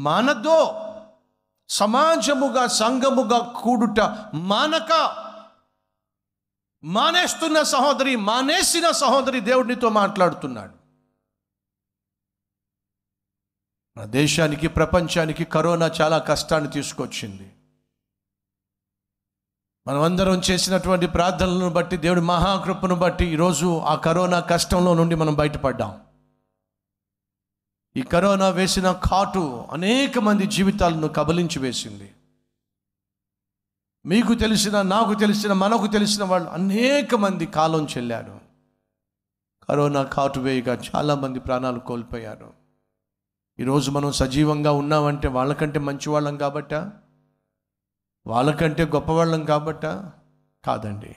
మానదో సమాజముగా సంఘముగా కూడుట మానక. మానేస్తున్న సహోదరి మానేసిన సహోదరి దేవుడినితో మాట్లాడుతున్నాడు. మన దేశానికి ప్రపంచానికి కరోనా చాలా కష్టాన్ని తీసుకొచ్చింది. మనమందరం చేసినటువంటి ప్రార్థనలను బట్టి దేవుడి మహాకృపను బట్టి ఈరోజు ఆ కరోనా కష్టంలో నుండి మనం బయటపడ్డాం. ఈ కరోనా వేసిన కాటు అనేక మంది జీవితాలను కబలించి వేసింది. మీకు తెలిసిన నాకు తెలిసిన మనకు తెలిసిన వాళ్ళు అనేక మంది కాలం చెల్లారు. కరోనా కాటు వేయగా చాలామంది ప్రాణాలు కోల్పోయారు. ఈరోజు మనం సజీవంగా ఉన్నామంటే వాళ్ళకంటే మంచివాళ్ళం కాబట్ట? వాళ్ళకంటే గొప్పవాళ్ళం కాబట్ట? కాదండి.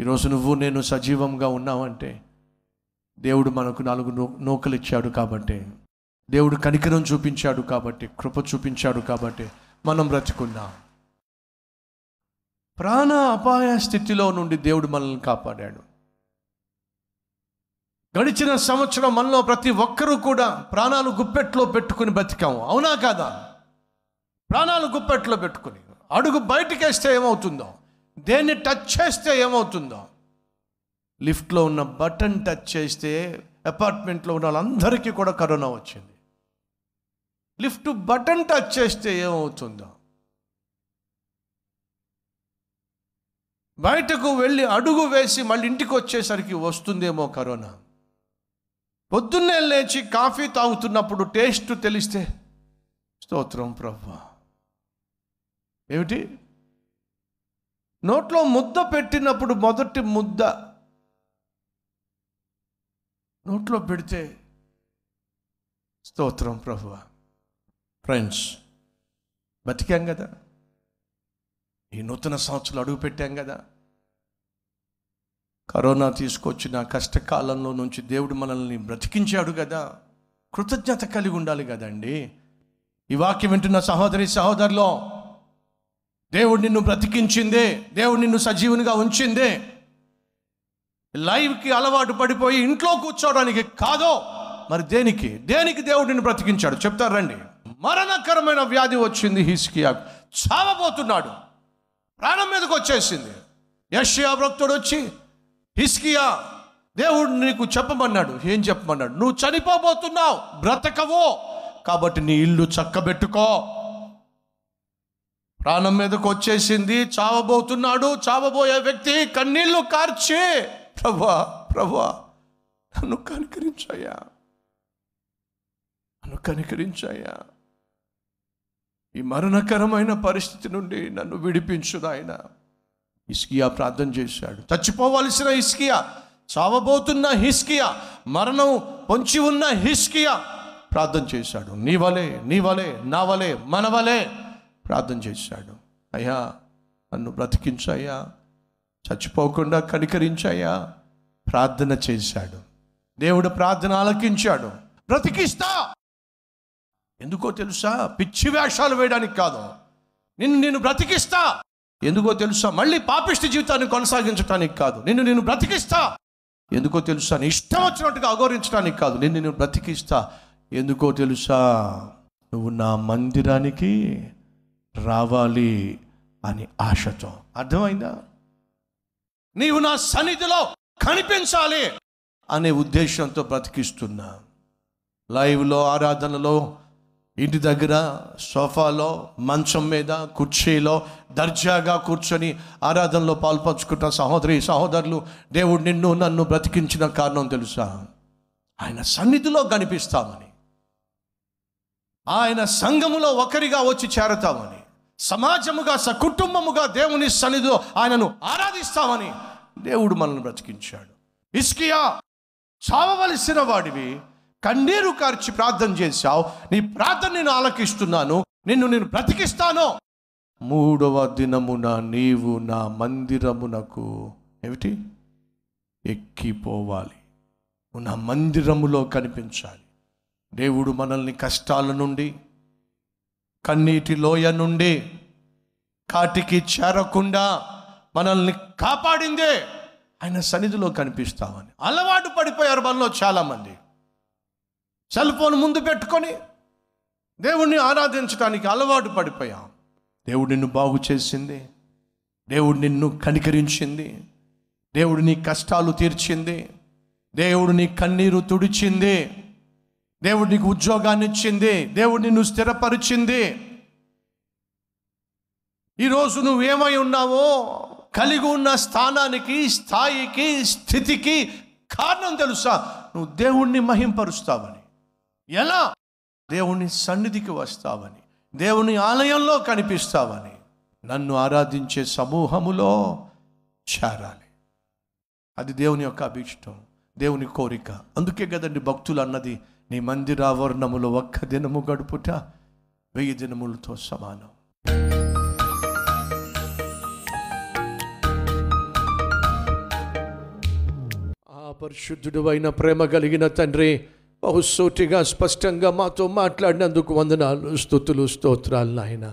ఈరోజు నువ్వు నేను సజీవంగా ఉన్నావంటే దేవుడు మనకు నాలుగు నూకలు ఇచ్చాడు కాబట్టి. దేవుడు కనికరం చూపించాడు కాబట్టి కృప చూపించాడు కాబట్టి మనం బ్రతుకున్నాం. ప్రాణ అపాయ స్థితిలో నుండి దేవుడు మనల్ని కాపాడాడు. గడిచిన సంవత్సరం మనలో ప్రతి ఒక్కరూ కూడా ప్రాణాలు గుప్పెట్లో పెట్టుకుని బతికాము. అవునా కాదా? ప్రాణాలు గుప్పెట్లో పెట్టుకుని. అడుగు బయటికి వేస్తే ఏమవుతుందో? దేన్ని టచ్ చేస్తే ఏమవుతుందో? లిఫ్ట్లో ఉన్న బటన్ టచ్ చేస్తే అపార్ట్మెంట్లో ఉన్న వాళ్ళందరికీ కూడా కరోనా వచ్చింది. లిఫ్ట్ బటన్ టచ్ చేస్తే ఏమవుతుందో? బయటకు వెళ్ళి అడుగు వేసి మళ్ళీ ఇంటికి వచ్చేసరికి వస్తుందేమో కరోనా. పొద్దున్నే లేచి కాఫీ తాగుతున్నప్పుడు టేస్ట్ తెలిస్తే స్తోత్రం ప్రభా. ఏమిటి? నోట్లో ముద్ద పెట్టినప్పుడు మొదటి ముద్ద నోట్లో పెడితే స్తోత్రం ప్రభు ఫ్రెండ్స్ బతికాం కదా. ఈ నూతన సంవత్సరాలు అడుగు పెట్టాం కదా. కరోనా తీసుకొచ్చిన కష్టకాలంలో నుంచి దేవుడు మనల్ని బ్రతికించాడు కదా. కృతజ్ఞత కలిగి ఉండాలి కదండి. ఈ వాక్యం వింటున్న సహోదరి సహోదరులో దేవుడు నిన్ను బ్రతికించిందే దేవుడు నిన్ను సజీవునిగా ఉంచిందే లైవ్కి అలవాటు పడిపోయి ఇంట్లో కూర్చోవడానికి కాదో మరి దేనికి? దేనికి దేవుడిని బ్రతికించాడు? చెప్తారు రండి. మరణకరమైన వ్యాధి వచ్చింది హిస్కియా చావబోతున్నాడు. ప్రాణం మీదకి వచ్చేసింది. యష్యా భక్తుడు వచ్చి హిస్కియా దేవుడు నీకు చెప్పమన్నాడు. ఏం చెప్పమన్నాడు? నువ్వు చనిపోబోతున్నావు. బ్రతకవో. కాబట్టి నీ ఇల్లు చక్కబెట్టుకో. ప్రాణం మీదకు వచ్చేసింది. చావబోతున్నాడు. చావబోయే వ్యక్తి కన్నీళ్ళు కార్చి. ప్రభా ప్రభా నన్ను కనికరించాయా నన్ను కనికరించాయా ఈ మరణకరమైన పరిస్థితి నుండి నన్ను విడిపించు ఆయన ఇస్కియా ప్రార్థన చేశాడు. చచ్చిపోవలసిన ఇస్కియా చావబోతున్న హిస్కియా మరణం పొంచి ఉన్న హిస్కియా ప్రార్థన చేశాడు. నీ వలే నీ వలే నా వలే మన వలే ప్రార్థన చేశాడు. అయ్యా నన్ను బ్రతికించాయా చచ్చిపోకుండా కనికరించాయా ప్రార్థన చేశాడు. దేవుడు ప్రార్థన ఆలకించాడు. బ్రతికిస్తా. ఎందుకో తెలుసా? పిచ్చి వేషాలు వేయడానికి కాదు. నిన్ను నేను బ్రతికిస్తా. ఎందుకో తెలుసా? మళ్ళీ పాపిష్టి జీవితాన్ని కొనసాగించడానికి కాదు. నిన్ను నేను బ్రతికిస్తా. ఎందుకో తెలుసా? నీ ఇష్టం వచ్చినట్టుగా అగౌరించడానికి కాదు. నిన్ను నేను బ్రతికిస్తా. ఎందుకో తెలుసా? నువ్వు నా మందిరానికి రావాలి అని ఆశతో. అర్థమైందా? నీవు నా సన్నిధిలో కనిపించాలి అనే ఉద్దేశంతో బ్రతికిస్తున్నా. లైవ్లో ఆరాధనలో ఇంటి దగ్గర సోఫాలో మంచం మీద కుర్చీలో దర్జాగా కూర్చొని ఆరాధనలో పాల్పంచుకుంటున్న సహోదరి సహోదరులు దేవుడు నిన్ను నన్ను బ్రతికించిన కారణం తెలుసా? ఆయన సన్నిధిలో కనిపిస్తామని. ఆయన సంఘములో ఒకరిగా వచ్చి చేరతామని. సమాజముగా సకుటుంబముగా దేవుని సన్నిధిలో ఆయనను ఆరాధిస్తామని దేవుడు మనల్ని బ్రతికించాడు. ఇస్కియా చావవలసిన వాడివి కన్నీరు కార్చి ప్రార్థన చేశావు నీ ప్రార్థన నేను ఆలకిస్తున్నాను నిన్ను నేను బ్రతికిస్తాను. మూడవ దినమున నీవు నా మందిరమునకు ఏమిటి? ఎక్కిపోవాలి. నా మందిరములో కనిపించాలి. దేవుడు మనల్ని కష్టాల నుండి కన్నీటి లోయ నుండి కాటికి చేరకుండా మనల్ని కాపాడిందే. ఆయన సన్నిధిలో కనిపిస్తామని. అలవాటు పడిపోయారు మనలో చాలామంది. సెల్ ఫోన్ ముందు పెట్టుకొని దేవుణ్ణి ఆరాధించడానికి అలవాటు పడిపోయాం. దేవుడు నిన్ను బాగు చేసింది. దేవుడు నిన్ను కనికరించింది. దేవుడు నీ కష్టాలు తీర్చింది. దేవుడు నీ కన్నీరు తుడిచింది. దేవుడు నీకు ఉద్యోగాన్ని ఇచ్చింది. దేవుడు నిన్ను స్థిరపరిచింది. ఈరోజు నువ్వేమై ఉన్నావో కలిగి ఉన్న స్థానానికి స్థాయికి స్థితికి కారణం తెలుసా? నువ్వు దేవుణ్ణి మహింపరుస్తావని. ఎలా? దేవుని సన్నిధికి వస్తావని. దేవుని ఆలయంలో కనిపిస్తావని. నన్ను ఆరాధించే సమూహములో చేరాలి. అది దేవుని యొక్క అభీష్టం దేవుని కోరిక. అందుకే కదండి భక్తులు అన్నది నీ మందిరావరణములో ఒక్క దినము గడుపుట వెయ్యి దినములతో సమానం. ఆ పరిశుద్ధుడు అయిన ప్రేమ కలిగిన తండ్రి బహుసూటిగా స్పష్టంగా మాతో మాట్లాడినందుకు వందనాలు స్థుతులు స్తోత్రాలు నాయన.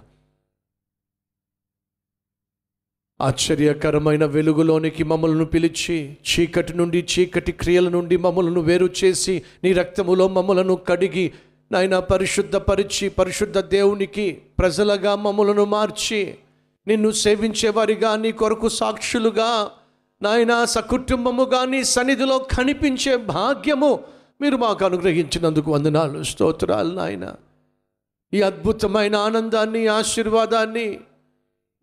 ఆశ్చర్యకరమైన వెలుగులోనికి మమ్మలను పిలిచి చీకటి నుండి చీకటి క్రియల నుండి మమ్మలను వేరు చేసి నీ రక్తములో మమ్మలను కడిగి నాయన పరిశుద్ధపరిచి పరిశుద్ధ దేవునికి ప్రజలుగా మమ్మలను మార్చి నిన్ను సేవించేవారిగా నీ కొరకు సాక్షులుగా నాయన సకుటుంబముగా నీ సన్నిధిలో కనిపించే భాగ్యము మీరు మాకు అనుగ్రహించినందుకు వందనాలు స్తోత్రాలు నాయన. ఈ అద్భుతమైన ఆనందాన్ని ఆశీర్వాదాన్ని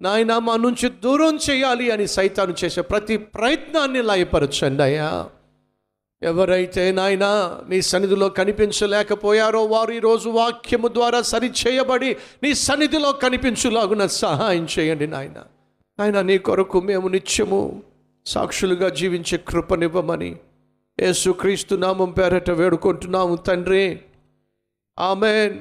నాయన మా నుంచి దూరం చేయాలి అని సైతాను చేసే ప్రతి ప్రయత్నాన్ని లయపరచండి అయ్యా. ఎవరైతే నాయన నీ సన్నిధిలో కనిపించలేకపోయారో వారు ఈరోజు వాక్యము ద్వారా సరిచేయబడి నీ సన్నిధిలో కనిపించులాగున సహాయం చేయండి నాయన. నాయన నీ కొరకు మేము నిత్యము సాక్షులుగా జీవించే కృపనివ్వమని యేసుక్రీస్తు నామం పేరట వేడుకుంటున్నాము తండ్రి. ఆమెన్.